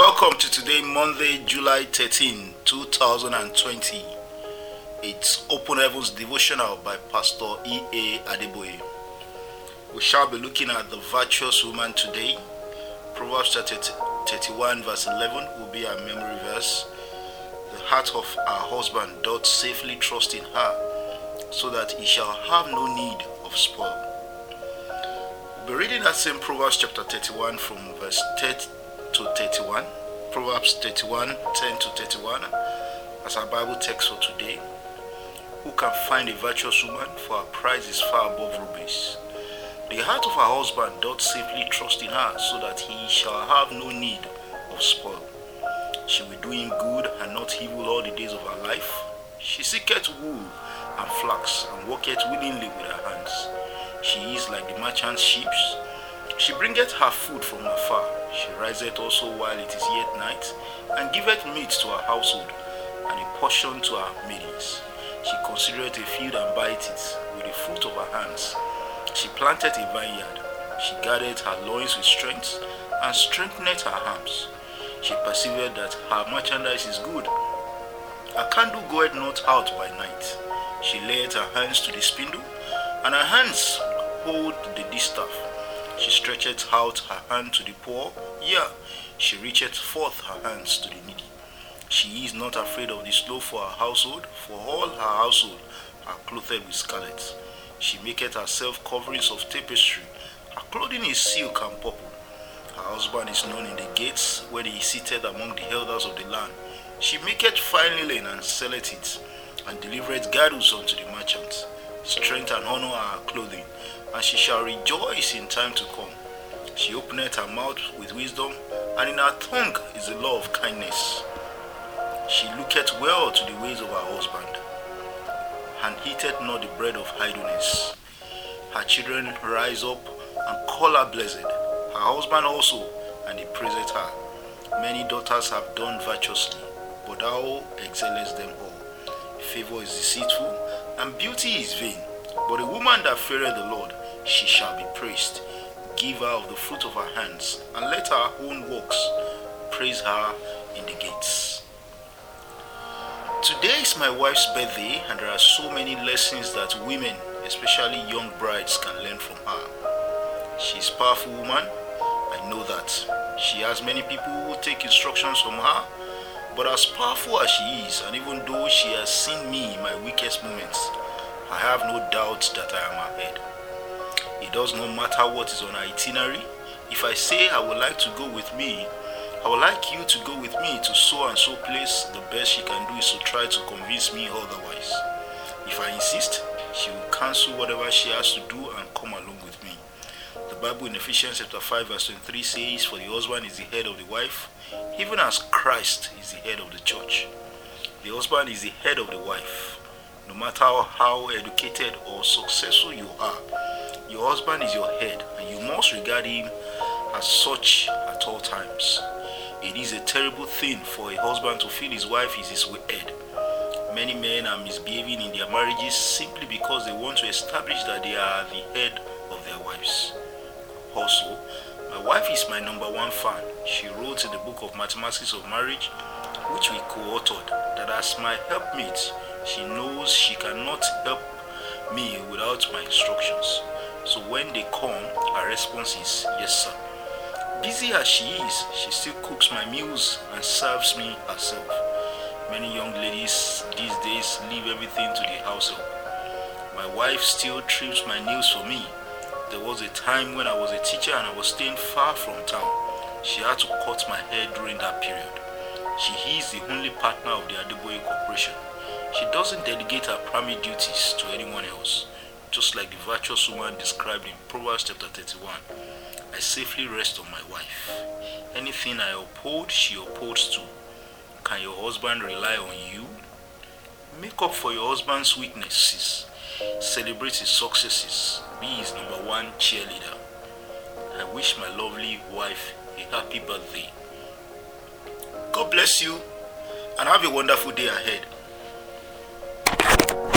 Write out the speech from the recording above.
Welcome to today, Monday, July 13, 2020. It's Open Heavens Devotional by Pastor E.A. Adeboye. We shall be looking at the virtuous woman today. Proverbs 31, verse 11 will be our memory verse. The heart of our husband doth safely trust in her, so that he shall have no need of spoil. We'll be reading that same Proverbs chapter 31 from verse 30 to 31. Proverbs 31, 10 to 31 as our Bible text for today. Who can find a virtuous woman? For her price is far above rubies. The heart of her husband doth safely trust in her, so that he shall have no need of spoil. She will do him good and not evil all the days of her life. She seeketh wool and flax, and worketh willingly with her hands. She is like the merchant's ships. She bringeth her food from afar. She riseth also while it is yet night, and giveth meat to her household, and a portion to her maidens. She considereth a field and buyeth it with the fruit of her hands. She planteth a vineyard. She guardeth her loins with strength, and strengtheneth her arms. She perceiveth that her merchandise is good. Her candle goeth not out by night. She layeth her hands to the spindle, and her hands hold the distaff. She stretcheth out her hand to the poor, yea, she reacheth forth her hands to the needy. She is not afraid of the slow for her household, for all her household are clothed with scarlet. She maketh herself coverings of tapestry. Her clothing is silk and purple. Her husband is known in the gates, where he is seated among the elders of the land. She maketh fine linen and selleth it, and delivereth girdles unto the merchants. Strength and honor are her clothing, and she shall rejoice in time to come. She openeth her mouth with wisdom, and in her tongue is the law of kindness. She looketh well to the ways of her husband, and eateth not the bread of idleness. Her children rise up and call her blessed, her husband also, and he praiseth her. Many daughters have done virtuously, but thou excellest them all. Favor is deceitful, and beauty is vain. But a woman that feareth the Lord, she shall be praised. Give her of the fruit of her hands, and let her own works praise her in the gates. Today is my wife's birthday, and there are so many lessons that women, especially young brides, can learn from her. She is a powerful woman, I know that. She has many people who take instructions from her, but as powerful as she is, and even though she has seen me in my weakest moments, I have no doubt that I am ahead. It does not matter what is on her itinerary. If I say I would like to go with me, I would like you to go with me to so and so place. The best she can do is to try to convince me otherwise. If I insist, she will cancel whatever she has to do and come Bible in Ephesians chapter 5 verse 23 says, For the husband is the head of the wife, even as Christ is the head of the church. The husband is the head of the wife. No matter how educated or successful you are, your husband is your head and you must regard him as such at all times. It is a terrible thing for a husband to feel his wife is his head. Many men are misbehaving in their marriages simply because they want to establish that they are the head of their wives. Also, my wife is my number one fan. She wrote in the book of Mathematics of Marriage, which we co authored, that as my helpmate, she knows she cannot help me without my instructions. So when they come, her response is, Yes, sir. Busy as she is, she still cooks my meals and serves me herself. Many young ladies these days leave everything to the household. My wife still trims my nails for me. There was a time when I was a teacher and I was staying far from town. She had to cut my hair during that period. She is the only partner of the Adeboye Corporation. She doesn't delegate her primary duties to anyone else, just like the virtuous woman described in Proverbs chapter 31. I safely rest on my wife. Anything I uphold, she upholds too. Can your husband rely on you? Make up for your husband's weaknesses. Celebrate his successes. Be his number one cheerleader. I wish my lovely wife a happy birthday. God bless you and have a wonderful day ahead.